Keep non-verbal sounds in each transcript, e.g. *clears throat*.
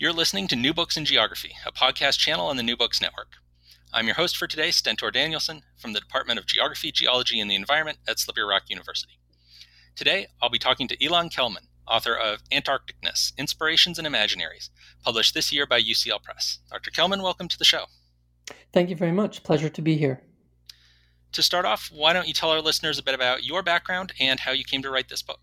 You're listening to New Books in Geography, a podcast channel on the New Books Network. I'm your host for today, Stentor Danielson, from the Department of Geography, Geology, and the Environment at Slippery Rock University. Today, I'll be talking to Ilan Kelman, author of Antarcticness Inspirations and Imaginaries, published this year by UCL Press. Dr. Kelman, welcome to the show. Thank you very much. Pleasure to be here. To start off, why don't you tell our listeners a bit about your background and how you came to write this book?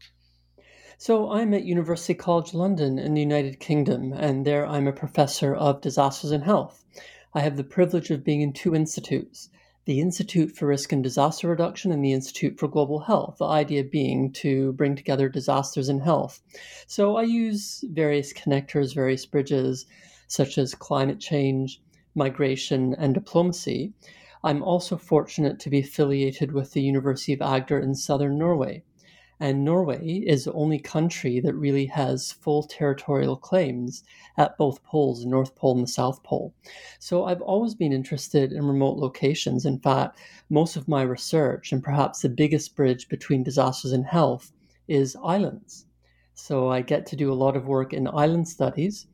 So I'm at University College London in the United Kingdom, and there I'm a professor of disasters and health. I have the privilege of being in two institutes the Institute for Risk and Disaster Reduction and the Institute for Global Health, the idea being to bring together disasters and health. So I use various connectors, various bridges, such as climate change, migration, and diplomacy. I'm also fortunate to be affiliated with the University of Agder in southern Norway. And Norway is the only country that really has full territorial claims at both poles, the North Pole and the South Pole. So I've always been interested in remote locations. In fact, most of my research, and perhaps the biggest bridge between disasters and health, is islands. So I get to do a lot of work in island studies,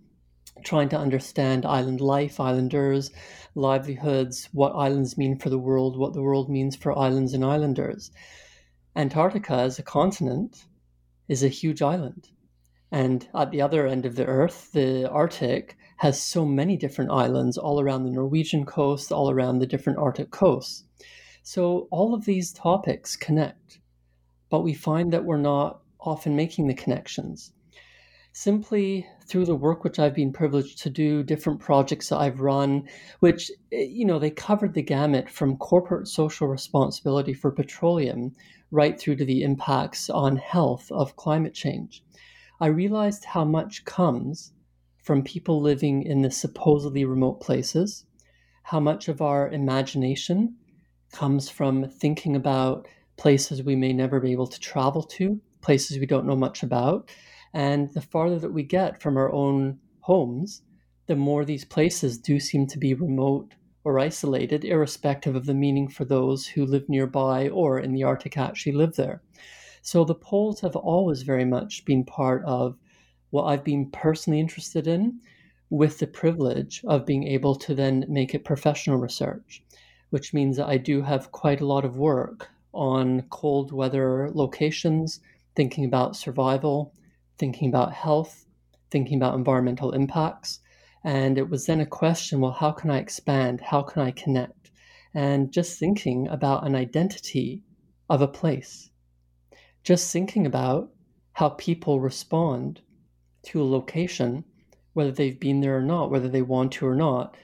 trying to understand island life, islanders, livelihoods, what islands mean for the world, what the world means for islands and islanders. Antarctica as a continent is a huge island. And at the other end of the Earth, the Arctic has so many different islands all around the Norwegian coast, all around the different Arctic coasts. So all of these topics connect, but we find that we're not often making the connections. Simply through the work which I've been privileged to do, different projects that I've run, which, eh, you know, they covered the gamut from corporate social responsibility for petroleum right through to the impacts on health of climate change. I realized how much comes from people living in the supposedly remote places, how much of our imagination comes from thinking about places we may never be able to travel to, places we don't know much about. And the farther that we get from our own homes, the more these places do seem to be remote or isolated, irrespective of the meaning for those who live nearby or in the Arctic actually live there. So the poles have always very much been part of what I've been personally interested in, with the privilege of being able to then make it professional research, which means that I do have quite a lot of work on cold weather locations, thinking about survival, thinking about health, thinking about environmental impacts. And it was then a question well, how can I expand? How can I connect? And just thinking about an identity of a place, just thinking about how people respond to a location, whether they've been there or not, whether they want to or not.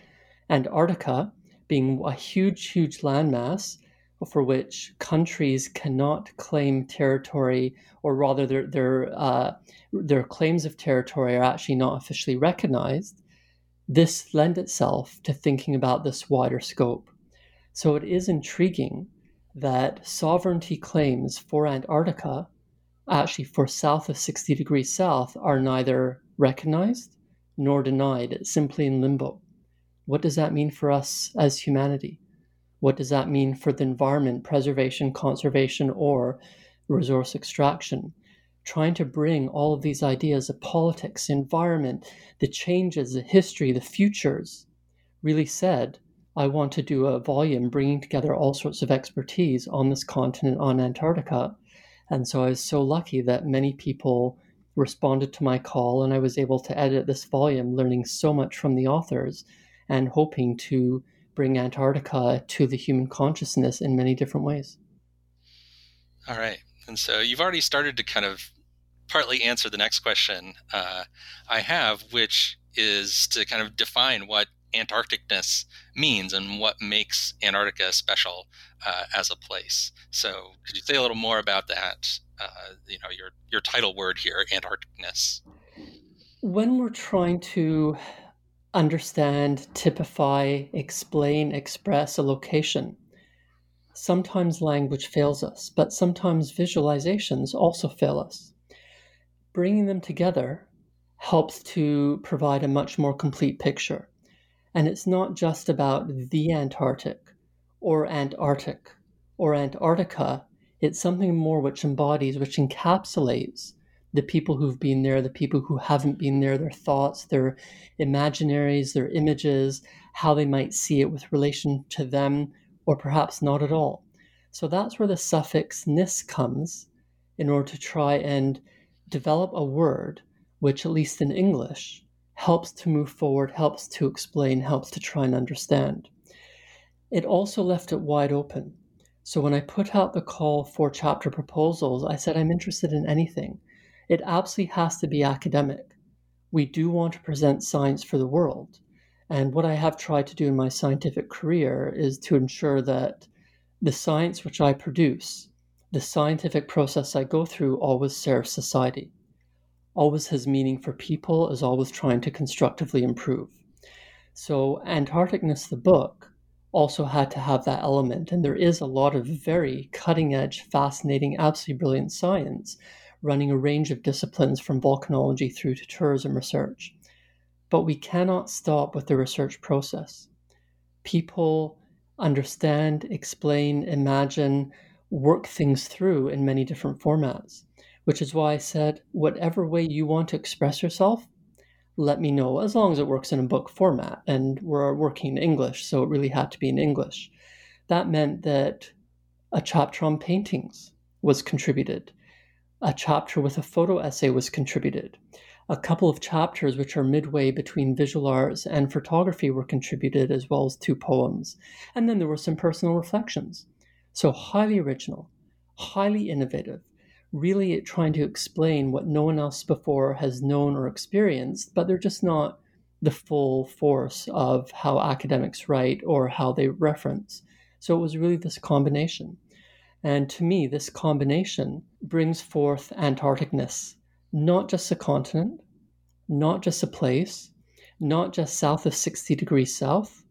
Antarctica being a huge, huge landmass for which countries cannot claim territory, or rather, their their uh, their claims of territory are actually not officially recognized this lend itself to thinking about this wider scope. So it is intriguing that sovereignty claims for Antarctica, actually for south of 60 degrees south, are neither recognized nor denied. It's simply in limbo. What does that mean for us as humanity? What does that mean for the environment, preservation, conservation, or resource extraction? trying to bring all of these ideas of politics, environment, the changes, the history, the futures, really said, I want to do a volume bringing together all sorts of expertise on this continent, on Antarctica. And so I was so lucky that many people responded to my call, and I was able to edit this volume, learning so much from the authors and hoping to bring Antarctica to the human consciousness in many different ways. All right. And so you've already started to kind of partly answer the next question uh, I have, which is to kind of define what Antarcticness means and what makes Antarctica special uh, as a place. So, could you say a little more about that? Uh, you know, your your title word here, Antarcticness. When we're trying to understand, typify, explain, express a location, sometimes language fails us, but sometimes visualizations also fail us. Bringing them together helps to provide a much more complete picture. And it's not just about the Antarctic or Antarctic or Antarctica, it's something more which embodies, which encapsulates the people who've been there, the people who haven't been there, their thoughts, their imaginaries, their images, how they might see it with relation to them, or perhaps not at all. So that's where the suffix ness comes in order to try and develop a word which, at least in English, helps to move forward, helps to explain, helps to try and understand. It also left it wide open. So when I put out the call for chapter proposals, I said I'm interested in anything. It absolutely has to be academic. We do want to present science for the world. And what I have tried to do in my scientific career is to ensure that the science which I produce, the scientific process I go through, always serves society, always has meaning for people, is always trying to constructively improve. So, Antarcticness, the book, also had to have that element. And there is a lot of very cutting edge, fascinating, absolutely brilliant science running a range of disciplines from volcanology through to tourism research. But we cannot stop with the research process. People understand, explain, imagine, work things through in many different formats, which is why I said, whatever way you want to express yourself, let me know, as long as it works in a book format. And we're working in English, so it really had to be in English. That meant that a chapter on paintings was contributed, a chapter with a photo essay was contributed. A couple of chapters, which are midway between visual arts and photography, were contributed, as well as two poems. And then there were some personal reflections. So, highly original, highly innovative, really trying to explain what no one else before has known or experienced, but they're just not the full force of how academics write or how they reference. So, it was really this combination. And to me, this combination brings forth Antarcticness, not just a continent, not just a place, not just south of 60 degrees south,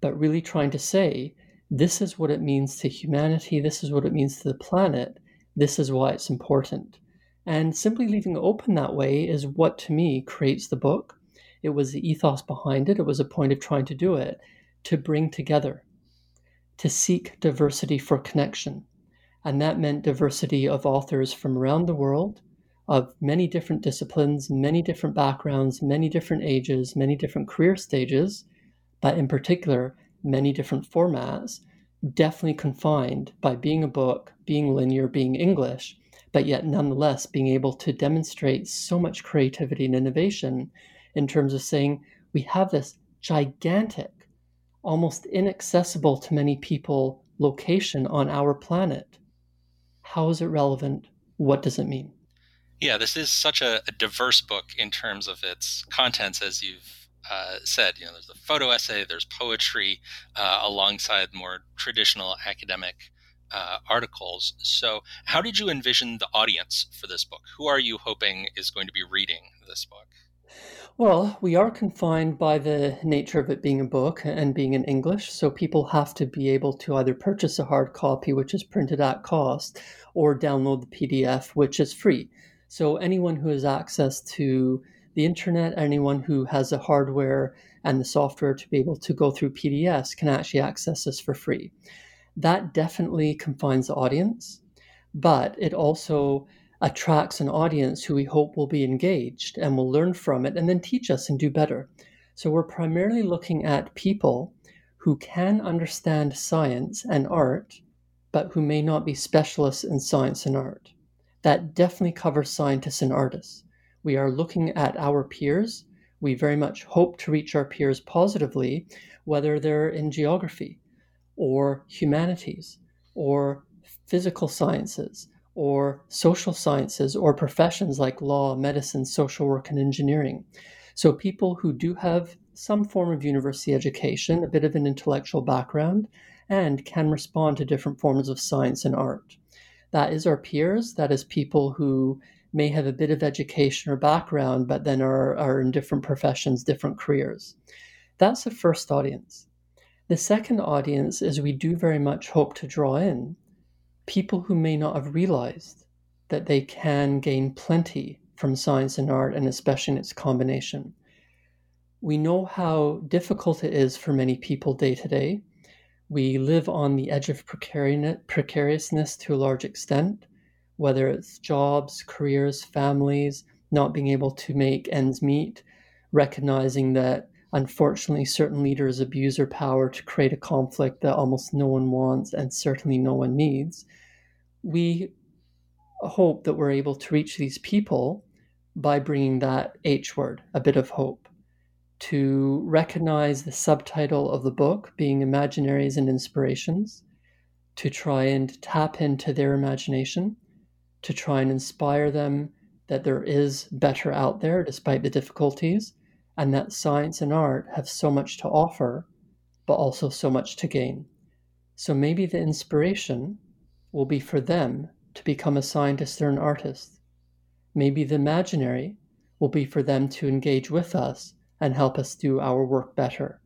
but really trying to say this is what it means to humanity, this is what it means to the planet, this is why it's important. And simply leaving it open that way is what to me creates the book. It was the ethos behind it, it was a point of trying to do it, to bring together, to seek diversity for connection and that meant diversity of authors from around the world, of many different disciplines, many different backgrounds, many different ages, many different career stages, but in particular, many different formats, definitely confined by being a book, being linear, being English, but yet nonetheless being able to demonstrate so much creativity and innovation in terms of saying we have this gigantic, almost inaccessible to many people location on our planet how is it relevant? What does it mean? Yeah, this is such a, a diverse book in terms of its contents, as you've uh, said. You know, there's a photo essay, there's poetry, uh, alongside more traditional academic uh, articles. So, how did you envision the audience for this book? Who are you hoping is going to be reading this book? Well, we are confined by the nature of it being a book and being in English, so people have to be able to either purchase a hard copy, which is printed at cost, or download the PDF, which is free. So anyone who has access to the internet, anyone who has the hardware and the software to be able to go through PDFs can actually access this for free. That definitely confines the audience, but it also attracts an audience who we hope will be engaged and will learn from it and then teach us and do better. So we're primarily looking at people who can understand science and art, but who may not be specialists in science and art. That definitely covers scientists and artists. We are looking at our peers. We very much hope to reach our peers positively, whether they're in geography or humanities or physical sciences or social sciences or professions like law, medicine, social work, and engineering. So, people who do have some form of university education, a bit of an intellectual background, and can respond to different forms of science and art. That is our peers, that is people who may have a bit of education or background, but then are, are in different professions, different careers. That's the first audience. The second audience is we do very much hope to draw in people who may not have realized that they can gain plenty from science and art, and especially in its combination. We know how difficult it is for many people day to day. We live on the edge of precariousness to a large extent, whether it's jobs, careers, families, not being able to make ends meet, recognizing that unfortunately certain leaders abuse their power to create a conflict that almost no one wants and certainly no one needs. We hope that we're able to reach these people by bringing that H word, a bit of hope to recognize the subtitle of the book being Imaginaries and Inspirations, to try and tap into their imagination, to try and inspire them that there is better out there despite the difficulties, and that science and art have so much to offer, but also so much to gain. So maybe the inspiration will be for them to become a scientist or an artist. Maybe the imaginary will be for them to engage with us and help us do our work better.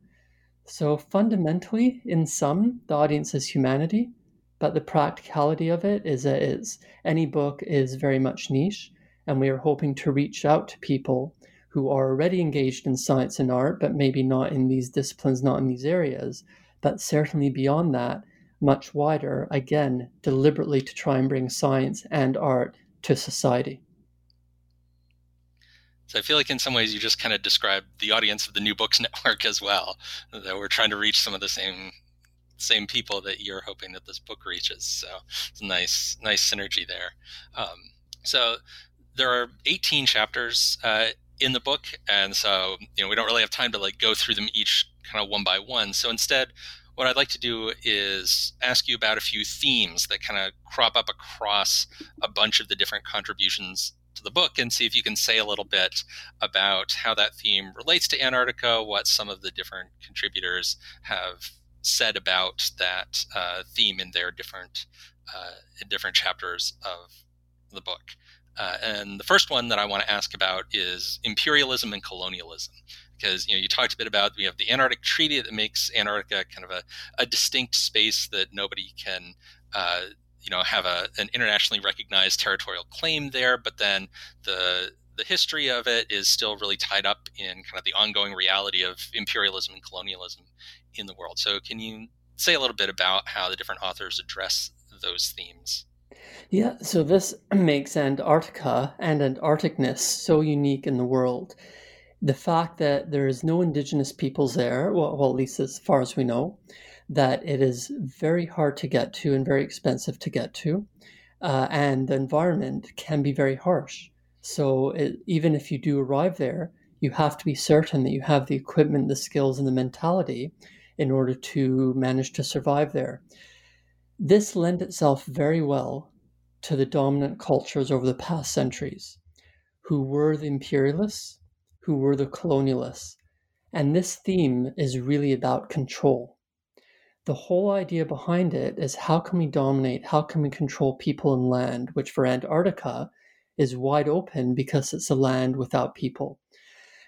So, fundamentally, in sum, the audience is humanity, but the practicality of it is that it's, any book is very much niche, and we are hoping to reach out to people who are already engaged in science and art, but maybe not in these disciplines, not in these areas, but certainly beyond that, much wider, again, deliberately to try and bring science and art to society. So I feel like in some ways you just kind of described the audience of the New Books *laughs* Network as well. That we're trying to reach some of the same same people that you're hoping that this book reaches. So it's a nice nice synergy there. Um, so there are 18 chapters uh, in the book, and so you know we don't really have time to like go through them each kind of one by one. So instead, what I'd like to do is ask you about a few themes that kind of crop up across a bunch of the different contributions to the book and see if you can say a little bit about how that theme relates to Antarctica, what some of the different contributors have said about that uh, theme in their different uh, in different chapters of the book. Uh, and the first one that I want to ask about is imperialism and colonialism, because you know you talked a bit about we have the Antarctic Treaty that makes Antarctica kind of a, a distinct space that nobody can uh, you know have a, an internationally recognized territorial claim there, but then the the history of it is still really tied up in kind of the ongoing reality of imperialism and colonialism in the world. So, can you say a little bit about how the different authors address those themes? Yeah, so this *clears throat* makes Antarctica and Antarcticness so unique in the world. The fact that there is no indigenous peoples there, well, well, at least as far as we know, that it is very hard to get to and very expensive to get to. Uh, and the environment can be very harsh. So it, even if you do arrive there, you have to be certain that you have the equipment, the skills, and the mentality in order to manage to survive there. This lent itself very well to the dominant cultures over the past centuries, who were the imperialists, who were the colonialists. And this theme is really about control the whole idea behind it is how can we dominate, how can we control people and land, which for Antarctica is wide open because it's a land without people.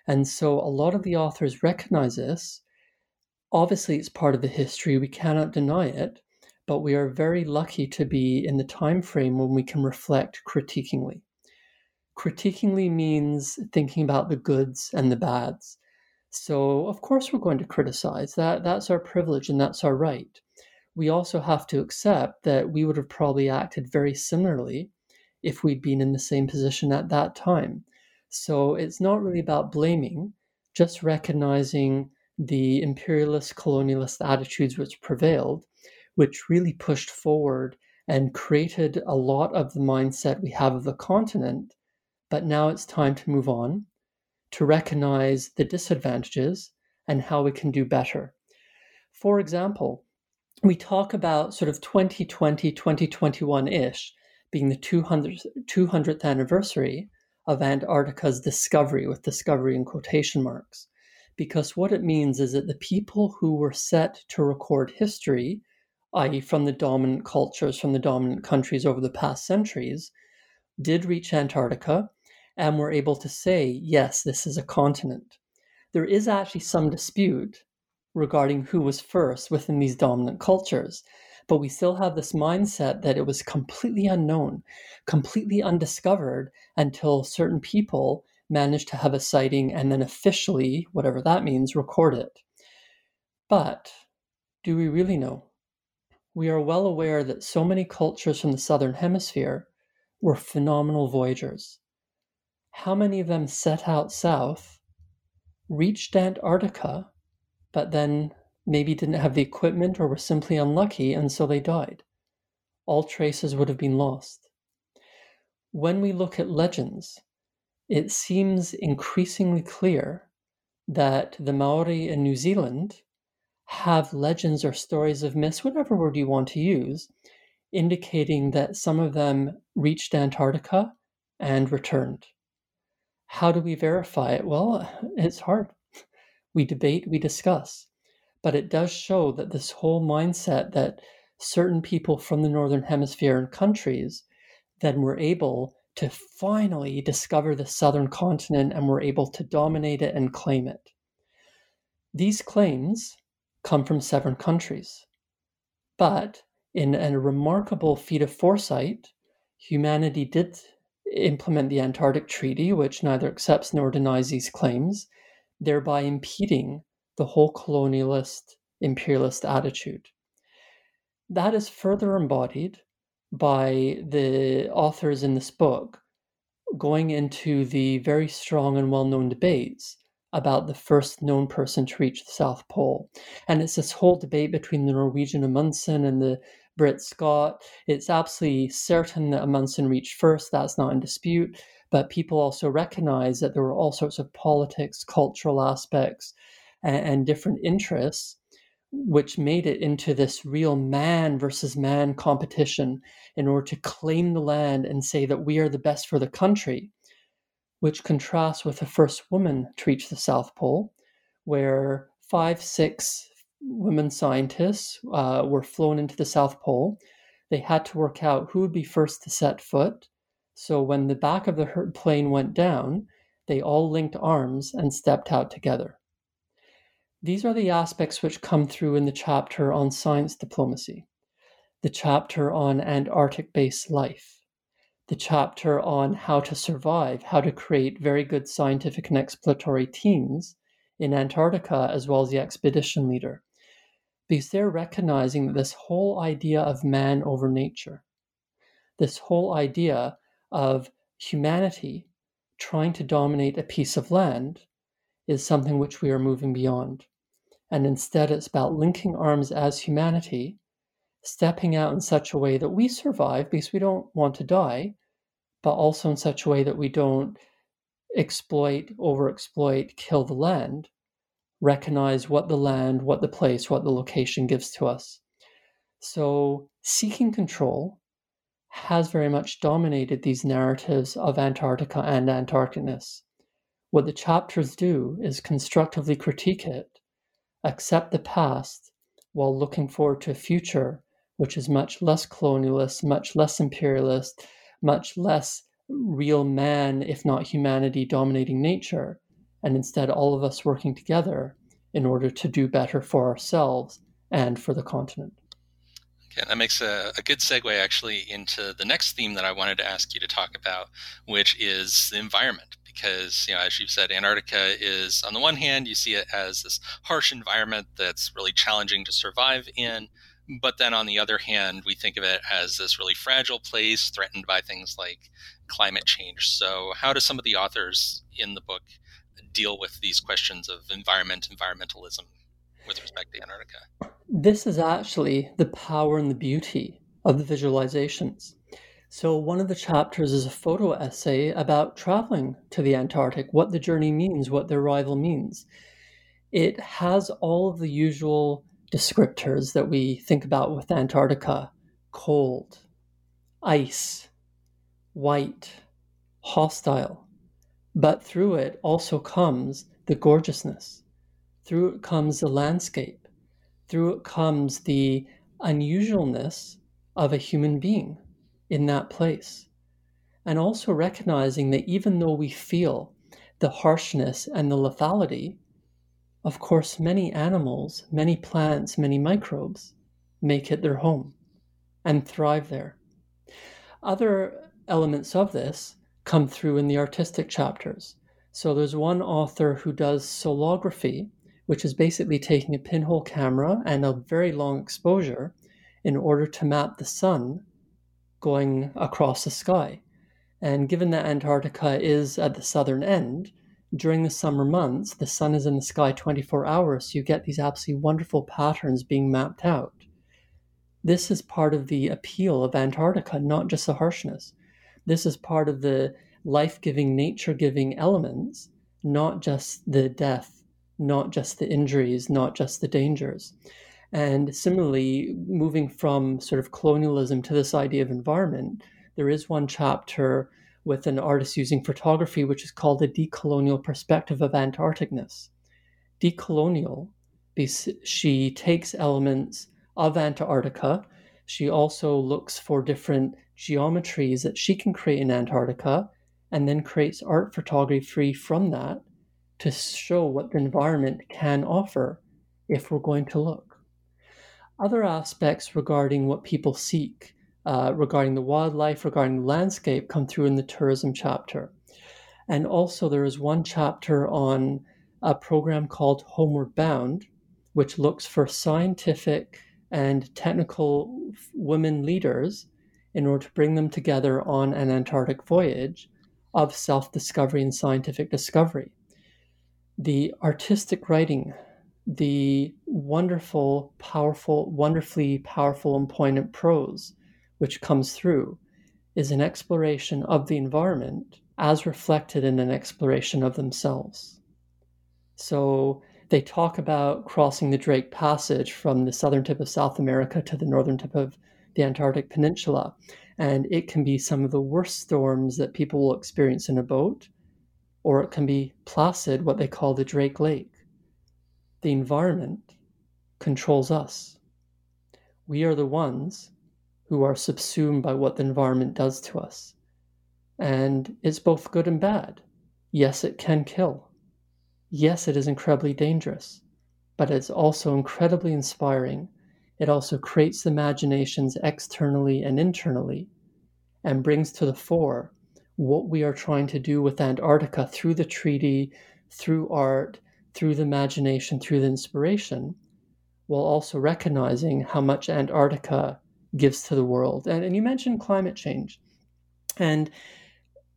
And so a lot of the authors recognize this. Obviously, it's part of the history, we cannot deny it, but we are very lucky to be in the time frame when we can reflect critiquingly. Critiquingly means thinking about the goods and the bads. So, of course, we're going to criticize that. That's our privilege and that's our right. We also have to accept that we would have probably acted very similarly if we'd been in the same position at that time. So, it's not really about blaming, just recognizing the imperialist colonialist attitudes which prevailed, which really pushed forward and created a lot of the mindset we have of the continent. But now it's time to move on to recognize the disadvantages and how we can do better. For example, we talk about sort of 2020, 2021 ish being the 200th, 200th anniversary of Antarctica's discovery, with discovery in quotation marks. Because what it means is that the people who were set to record history, i.e., from the dominant cultures, from the dominant countries over the past centuries, did reach Antarctica and were able to say, yes, this is a continent. There is actually some dispute regarding who was first within these dominant cultures. But we still have this mindset that it was completely unknown, completely undiscovered until certain people managed to have a sighting and then officially, whatever that means, record it. But do we really know? We are well aware that so many cultures from the southern hemisphere were phenomenal voyagers. How many of them set out south, reached Antarctica, but then maybe didn't have the equipment or were simply unlucky and so they died. All traces would have been lost. When we look at legends, it seems increasingly clear that the Maori in New Zealand have legends or stories of myths, whatever word you want to use, indicating that some of them reached Antarctica and returned. How do we verify it? Well, *laughs* it's hard. We debate, we discuss but it does show that this whole mindset that certain people from the northern hemisphere and countries then were able to finally discover the southern continent and were able to dominate it and claim it. These claims come from seven countries. But in a remarkable feat of foresight, humanity did implement the Antarctic Treaty, which neither accepts nor denies these claims, thereby impeding the whole colonialist imperialist attitude. That is further embodied by the authors in this book going into the very strong and well known debates about the first known person to reach the South Pole. And it's this whole debate between the Norwegian Amundsen and the Brit Scott. It's absolutely certain that Amundsen reached first, that's not in dispute. But people also recognize that there were all sorts of politics, cultural aspects, and, and different interests, which made it into this real man versus man competition in order to claim the land and say that we are the best for the country, which contrasts with the first woman to reach the South Pole, where five, six women scientists uh, were flown into the South Pole. They had to work out who would be first to set foot. So when the back of the plane went down, they all linked arms and stepped out together. These are the aspects which come through in the chapter on science diplomacy, the chapter on Antarctic based life, the chapter on how to survive, how to create very good scientific and exploratory teams in Antarctica, as well as the expedition leader. Because they're recognizing this whole idea of man over nature, this whole idea of humanity trying to dominate a piece of land is something which we are moving beyond. And instead, it's about linking arms as humanity, stepping out in such a way that we survive because we don't want to die, but also in such a way that we don't exploit, overexploit, kill the land, recognize what the land, what the place, what the location gives to us. So, seeking control has very much dominated these narratives of Antarctica and Antarcticness. What the chapters do is constructively critique it, accept the past while looking forward to a future which is much less colonialist, much less imperialist, much less real man, if not humanity, dominating nature, and instead all of us working together in order to do better for ourselves and for the continent. Okay, that makes a, a, good segue actually into the next theme that I wanted to ask you to talk about, which is the environment because, you know, as you've said, Antarctica is, on the one hand, you see it as this harsh environment that's really challenging to survive in. But then on the other hand, we think of it as this really fragile place threatened by things like climate change. So, how do some of the authors in the book deal with these questions of environment, environmentalism with respect to Antarctica? This is actually the power and the beauty of the visualizations. So, one of the chapters is a photo essay about traveling to the Antarctic, what the journey means, what the arrival means. It has all of the usual descriptors that we think about with Antarctica cold, ice, white, hostile. But through it also comes the gorgeousness. Through it comes the landscape. Through it comes the unusualness of a human being in that place. and also recognizing that even though we feel the harshness and the lethality, of course, many animals, many plants, many microbes make it their home and thrive there. Other elements of this come through in the artistic chapters. So there's one author who does solargraphy, which is basically taking a pinhole camera and a very long exposure in order to map the sun going across the sky. And given that Antarctica is at the southern end, during the summer months, the sun is in the sky 24 hours, so you get these absolutely wonderful patterns being mapped out. This is part of the appeal of Antarctica, not just the harshness. This is part of the life giving, nature giving elements, not just the death, not just the injuries, not just the dangers. And similarly, moving from sort of colonialism to this idea of environment, there is one chapter with an artist using photography, which is called a decolonial perspective of Antarcticness. Decolonial, she takes elements of Antarctica. She also looks for different geometries that she can create in Antarctica and then creates art photography from that to show what the environment can offer if we're going to look. Other aspects regarding what people seek uh, regarding the wildlife, regarding the landscape, come through in the tourism chapter. And also, there is one chapter on a program called Homeward Bound, which looks for scientific and technical women leaders in order to bring them together on an Antarctic voyage of self discovery and scientific discovery. The artistic writing, the wonderful, powerful, wonderfully powerful and poignant prose which comes through is an exploration of the environment as reflected in an exploration of themselves. So they talk about crossing the Drake Passage from the southern tip of South America to the northern tip of the Antarctic Peninsula. And it can be some of the worst storms that people will experience in a boat, or it can be placid, what they call the Drake Lake. The environment controls us. We are the ones who are subsumed by what the environment does to us. And it's both good and bad. Yes, it can kill. Yes, it is incredibly dangerous, but it's also incredibly inspiring. It also creates imaginations externally and internally and brings to the fore what we are trying to do with Antarctica through the treaty, through art, through the imagination, through the inspiration, while also recognizing how much Antarctica gives to the world. And, and you mentioned climate change. And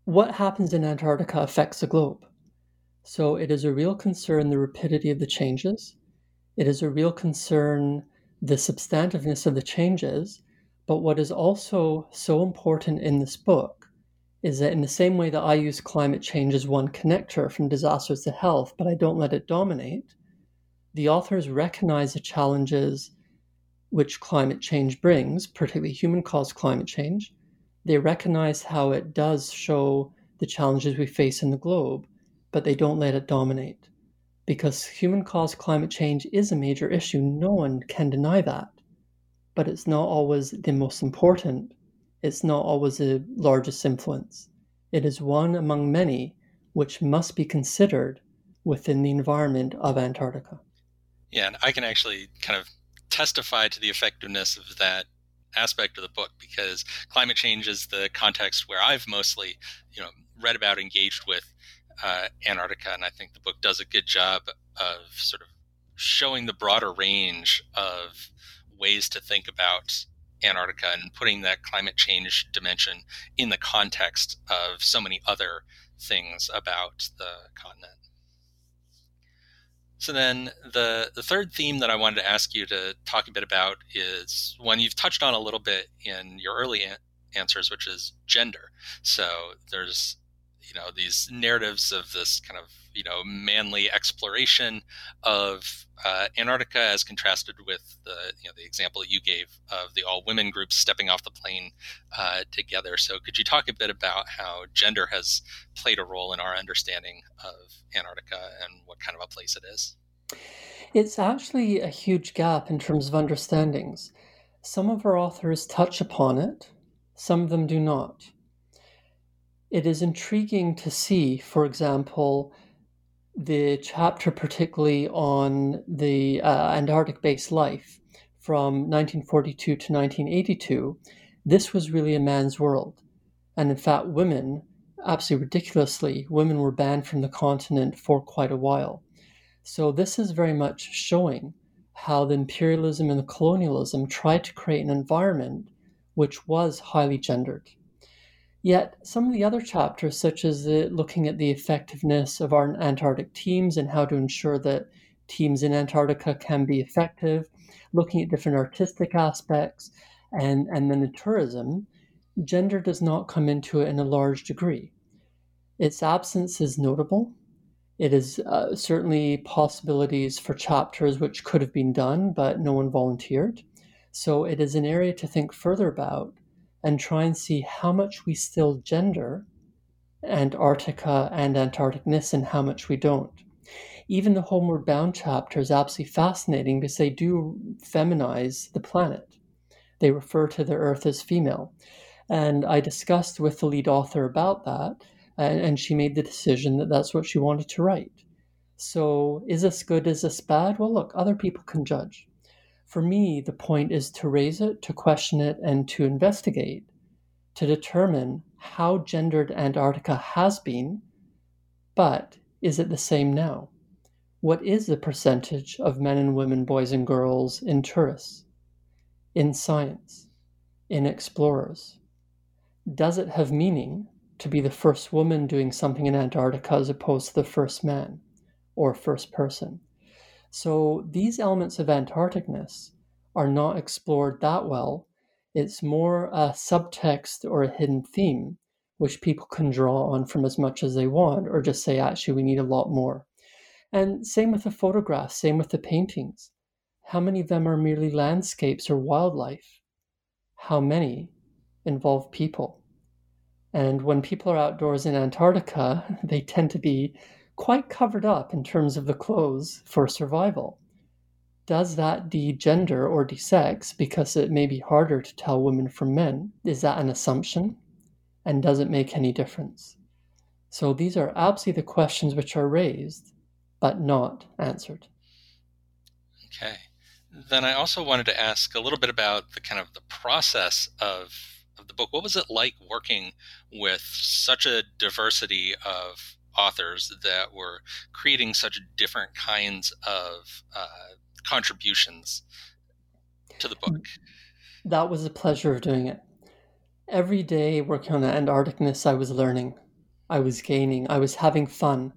what happens in Antarctica affects the globe. So it is a real concern the rapidity of the changes. It is a real concern the substantiveness of the changes. But what is also so important in this book is that in the same way that I use climate change as one connector from disasters to health, but I don't let it dominate, the authors recognize the challenges which climate change brings, particularly human caused climate change. They recognize how it does show the challenges we face in the globe, but they don't let it dominate. Because human caused climate change is a major issue, no one can deny that. But it's not always the most important, it's not always the largest influence. It is one among many which must be considered within the environment of Antarctica. Yeah, and I can actually kind of testify to the effectiveness of that aspect of the book because climate change is the context where I've mostly, you know, read about, engaged with uh, Antarctica, and I think the book does a good job of sort of showing the broader range of ways to think about Antarctica and putting that climate change dimension in the context of so many other things about the continent. So then the the third theme that I wanted to ask you to talk a bit about is one you've touched on a little bit in your early an- answers, which is gender. So there's you know these narratives of this kind of you know manly exploration of uh, Antarctica as contrasted with the you know the example that you gave of the all women groups stepping off the plane uh, together. So could you talk a bit about how gender has played a role in our understanding of Antarctica and what kind of a place it is? It's actually a huge gap in terms of understandings. Some of our authors touch upon it, some of them do not. It is intriguing to see, for example, the chapter particularly on the uh, Antarctic base life from 1942 to 1982. This was really a man's world. And in fact, women, absolutely ridiculously, women were banned from the continent for quite a while. So this is very much showing how the imperialism and the colonialism tried to create an environment which was highly gendered. Yet, some of the other chapters, such as the, looking at the effectiveness of our Antarctic teams and how to ensure that teams in Antarctica can be effective, looking at different artistic aspects, and, and then the tourism, gender does not come into it in a large degree. Its absence is notable. It is uh, certainly possibilities for chapters which could have been done, but no one volunteered. So it is an area to think further about and try and see how much we still gender Antarctica and Antarcticness and how much we don't. Even the Homeward Bound chapter is absolutely fascinating because they do feminize the planet. They refer to the Earth as female. And I discussed with the lead author about that, and, and she made the decision that that's what she wanted to write. So, is this good? Is this bad? Well, look, other people can judge. For me, the point is to raise it, to question it, and to investigate to determine how gendered Antarctica has been, but is it the same now? What is the percentage of men and women, boys and girls in tourists, in science, in explorers? Does it have meaning to be the first woman doing something in Antarctica as opposed to the first man or first person? So these elements of Antarcticness are not explored that well. It's more a subtext or a hidden theme, which people can draw on from as much as they want, or just say, actually, we need a lot more. And same with the photographs, same with the paintings. How many of them are merely landscapes or wildlife? How many involve people? And when people are outdoors in Antarctica, *laughs* they tend to be quite covered up in terms of the clothes for survival. Does that de-gender or de-sex because it may be harder to tell women from men? Is that an assumption? And does it make any difference? So these are absolutely the questions which are raised, but not answered. Okay. Then I also wanted to ask a little bit about the kind of the process of of the book. What was it like working with such a diversity of authors that were creating such different kinds of uh, contributions to the book. That was a pleasure of doing it. Every day working on the Antarcticness, I was learning, I was gaining, I was having fun,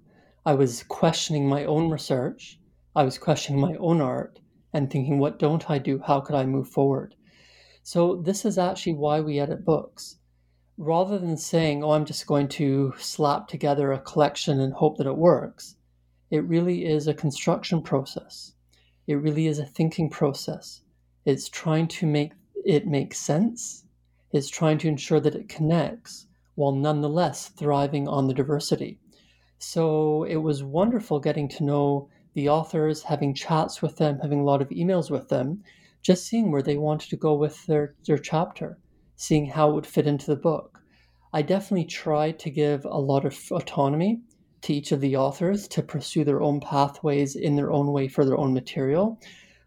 I was questioning my own research, I was questioning my own art, and thinking, what don't I do? How could I move forward? So, this is actually why we edit books rather than saying, oh, I'm just going to slap together a collection and hope that it works, it really is a construction process. It really is a thinking process. It's trying to make it make sense. It's trying to ensure that it connects while nonetheless thriving on the diversity. So it was wonderful getting to know the authors, having chats with them, having a lot of emails with them, just seeing where they wanted to go with their, their chapter seeing how it would fit into the book. I definitely tried to give a lot of autonomy to each of the authors to pursue their own pathways in their own way for their own material.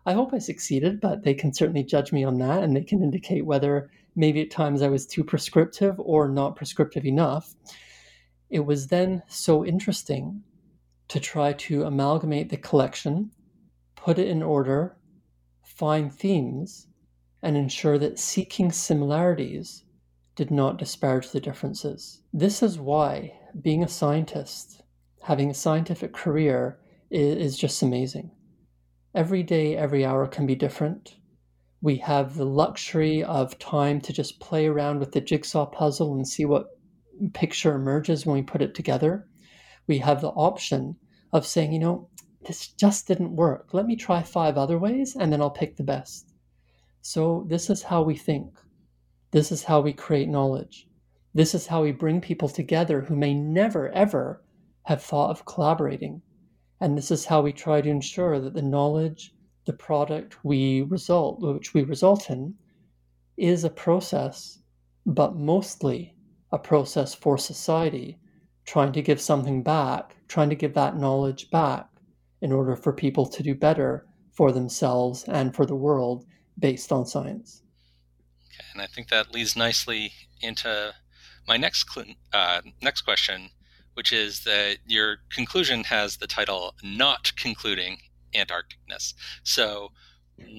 I hope I succeeded, but they can certainly judge me on that and they can indicate whether maybe at times I was too prescriptive or not prescriptive enough. It was then so interesting to try to amalgamate the collection, put it in order, find themes, and ensure that seeking similarities did not disparage the differences. This is why being a scientist, having a scientific career, is, just amazing. Every day, every hour can be different. We have the luxury of time to just play around with the jigsaw puzzle and see what picture emerges when we put it together. We have the option of saying, you know, this just didn't work. Let me try five other ways and then I'll pick the best. So, this is how we think. This is how we create knowledge. This is how we bring people together who may never, ever have thought of collaborating. And this is how we try to ensure that the knowledge, the product we result, which we result in, is a process, but mostly a process for society, trying to give something back, trying to give that knowledge back in order for people to do better for themselves and for the world based on science. Okay, and I think that leads nicely into my next uh, next question, which is that your conclusion has the title "Not Concluding Antarcticness." So,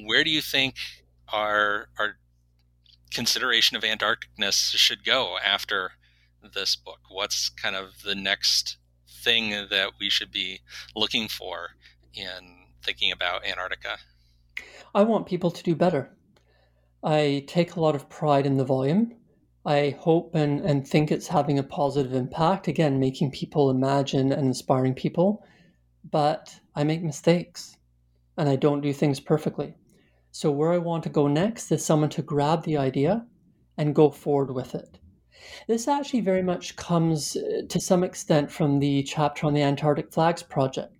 where do you think our our consideration of Antarcticness should go after this book? What's kind of the next thing that we should be looking for in thinking about Antarctica? I want people to do better. I take a lot of pride in the volume. I hope and, and think it's having a positive impact, again, making people imagine and inspiring people. But I make mistakes and I don't do things perfectly. So, where I want to go next is someone to grab the idea and go forward with it. This actually very much comes uh, to some extent from the chapter on the Antarctic Flags Project,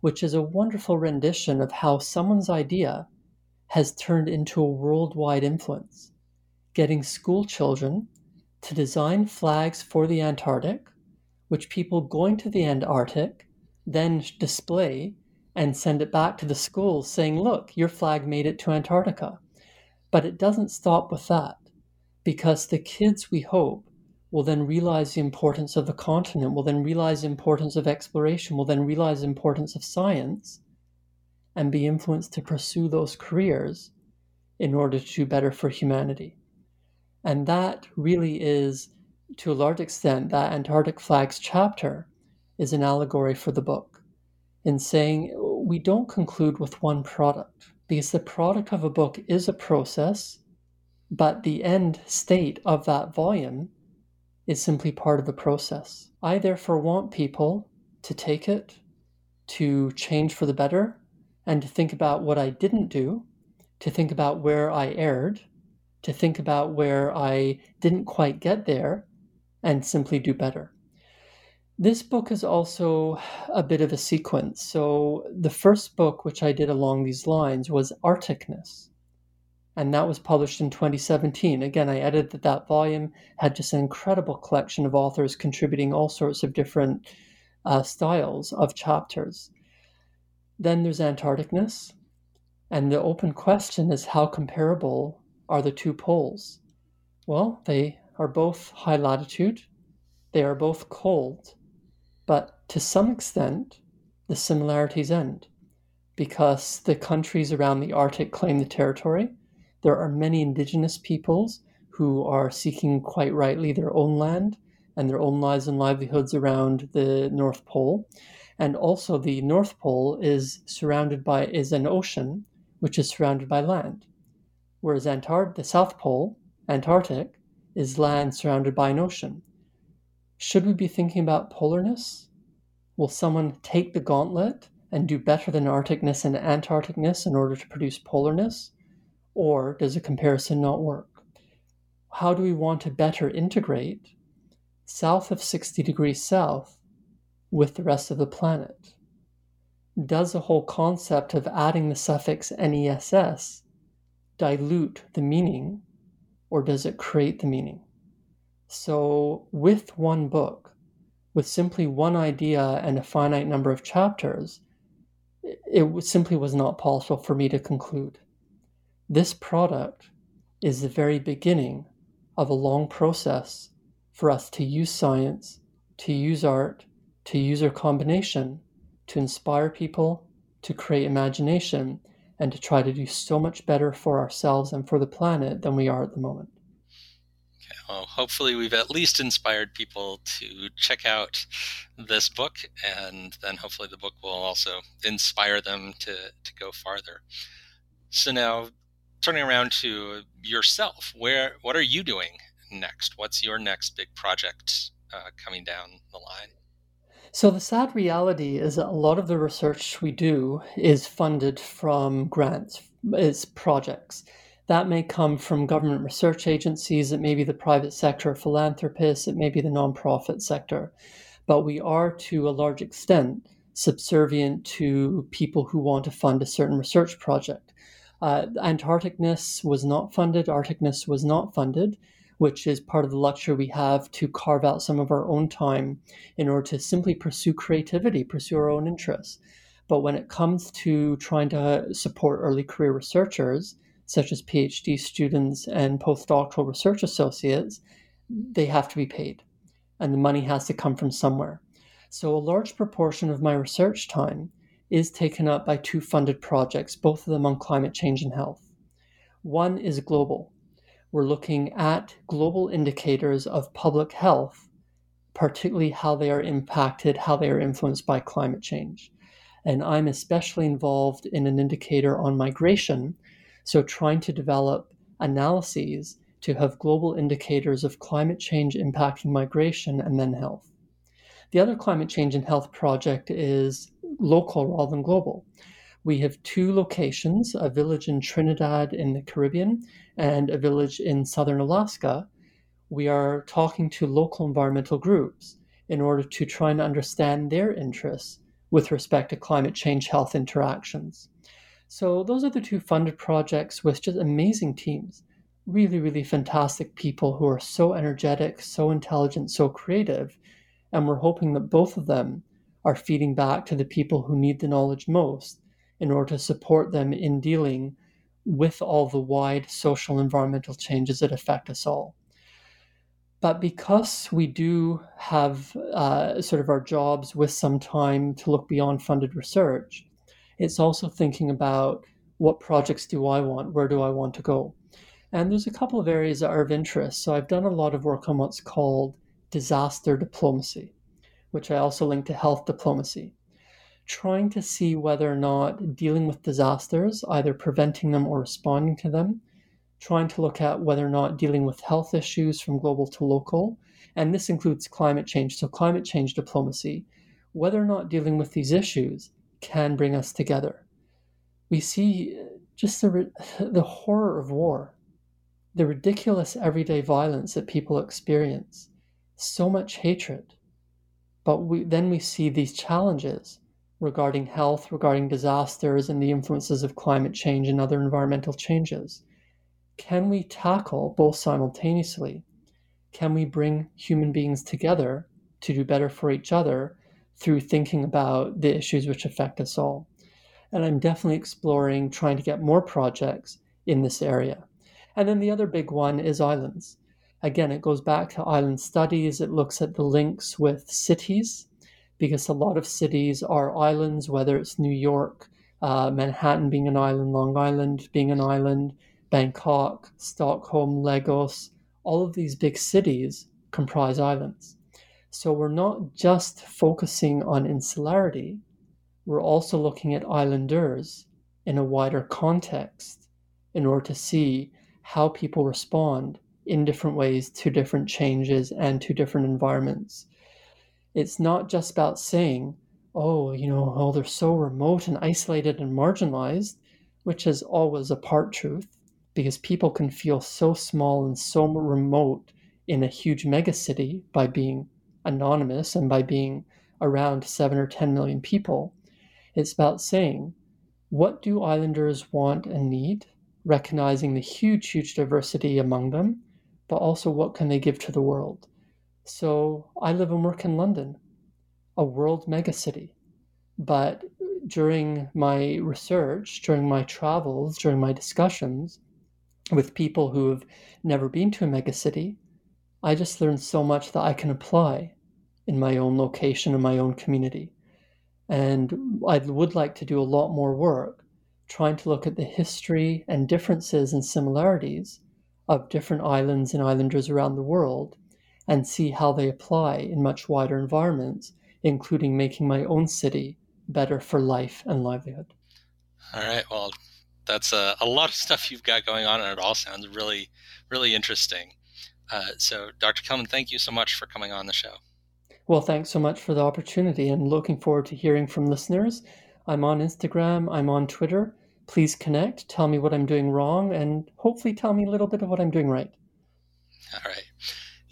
which is a wonderful rendition of how someone's idea has turned into a worldwide influence, getting school children to design flags for the Antarctic, which people going to the Antarctic then display and send it back to the schools saying, look, your flag made it to Antarctica. But it doesn't stop with that because the kids, we hope, will then realize the importance of the continent, will then realize the importance of exploration, will then realize the importance of science and be influenced to pursue those careers in order to do better for humanity. And that really is, to a large extent, that Antarctic Flags chapter is an allegory for the book in saying we don't conclude with one product because the product of a book is a process, but the end state of that volume is simply part of the process. I therefore want people to take it, to change for the better, and to think about what I didn't do, to think about where I erred, to think about where I didn't quite get there, and simply do better. This book is also a bit of a sequence. So, the first book, which I did along these lines, was Arcticness. And that was published in 2017. Again, I edited that volume, had just an incredible collection of authors contributing all sorts of different uh, styles of chapters. Then there's Antarcticness. And the open question is how comparable are the two poles? Well, they are both high latitude, they are both cold, but to some extent, the similarities end because the countries around the Arctic claim the territory. There are many indigenous peoples who are seeking quite rightly their own land and their own lives and livelihoods around the North Pole. And also the North Pole is surrounded by is an ocean which is surrounded by land. Whereas Antart- the South Pole, Antarctic, is land surrounded by an ocean. Should we be thinking about polarness? Will someone take the gauntlet and do better than Arcticness and Antarcticness in order to produce polarness? Or does a comparison not work? How do we want to better integrate south of 60 degrees south with the rest of the planet? Does the whole concept of adding the suffix NESS dilute the meaning, or does it create the meaning? So, with one book, with simply one idea and a finite number of chapters, it simply was not possible for me to conclude. This product is the very beginning of a long process for us to use science, to use art, to use our combination, to inspire people, to create imagination, and to try to do so much better for ourselves and for the planet than we are at the moment Okay, well, hopefully we've at least inspired people to check out this book, and then hopefully the book will also inspire them to, to go farther. So now, turning around to yourself, where what are you doing next? What's your next big project uh, coming down the line? So, the sad reality is that a lot of the research we do is funded from grants, is projects. That may come from government research agencies, it may be the private sector philanthropists, it may be the nonprofit sector. But we are, to a large extent, subservient to people who want to fund a certain research project. Uh, Antarcticness was not funded, Arcticness was not funded. Which is part of the luxury we have to carve out some of our own time in order to simply pursue creativity, pursue our own interests. But when it comes to trying to support early career researchers, such as PhD students and postdoctoral research associates, they have to be paid. And the money has to come from somewhere. So a large proportion of my research time is taken up by two funded projects, both of them on climate change and health. One is global. We're looking at global indicators of public health, particularly how they are impacted, how they are influenced by climate change. And I'm especially involved in an indicator on migration, so trying to develop analyses to have global indicators of climate change impacting migration and then health. The other climate change and health project is local rather than global. We have two locations a village in Trinidad in the Caribbean and a village in southern Alaska. We are talking to local environmental groups in order to try and understand their interests with respect to climate change health interactions. So, those are the two funded projects with just amazing teams. Really, really fantastic people who are so energetic, so intelligent, so creative. And we're hoping that both of them are feeding back to the people who need the knowledge most in order to support them in dealing with all the wide social environmental changes that affect us all. But because we do have uh, sort of our jobs with some time to look beyond funded research, it's also thinking about what projects do I want? Where do I want to go? And there's a couple of areas that are of interest. So I've done a lot of work on what's called disaster diplomacy, which I also link to health diplomacy trying to see whether or not dealing with disasters, either preventing them or responding to them, trying to look at whether or not dealing with health issues from global to local, and this includes climate change, so climate change diplomacy, whether or not dealing with these issues can bring us together. We see just the, *laughs* the horror of war, the ridiculous everyday violence that people experience, so much hatred. But we, then we see these challenges regarding health, regarding disasters, and the influences of climate change and other environmental changes. Can we tackle both simultaneously? Can we bring human beings together to do better for each other through thinking about the issues which affect us all? And I'm definitely exploring trying to get more projects in this area. And then the other big one is islands. Again, it goes back to island studies. It looks at the links with cities because a lot of cities are islands, whether it's New York, uh, Manhattan being an island, Long Island being an island, Bangkok, Stockholm, Lagos, all of these big cities comprise islands. So we're not just focusing on insularity, we're also looking at islanders in a wider context in order to see how people respond in different ways to different changes and to different environments. It's not just about saying, oh, you know, oh, they're so remote and isolated and marginalized, which is always a part truth, because people can feel so small and so remote in a huge megacity by being anonymous and by being around 7 or 10 million people. It's about saying, what do islanders want and need, recognizing the huge, huge diversity among them, but also what can they give to the world? So I live and work in London, a world megacity. But during my research, during my travels, during my discussions with people who have never been to a megacity, I just learned so much that I can apply in my own location, in my own community. And I would like to do a lot more work trying to look at the history and differences and similarities of different islands and islanders around the world and see how they apply in much wider environments, including making my own city better for life and livelihood. All right. Well, that's a, a lot of stuff you've got going on, and it all sounds really, really interesting. Uh, so, Dr. Kelman, thank you so much for coming on the show. Well, thanks so much for the opportunity and looking forward to hearing from listeners. I'm on Instagram, I'm on Twitter. Please connect, tell me what I'm doing wrong, and hopefully tell me a little bit of what I'm doing right. All right.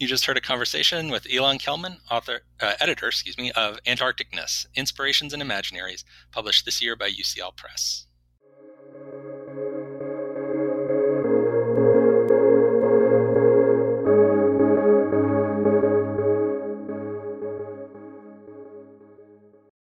You just heard a conversation with Ilan Kelman, author, uh, editor, excuse me, of Antarcticness: Inspirations and Imaginaries, published this year by UCL Press.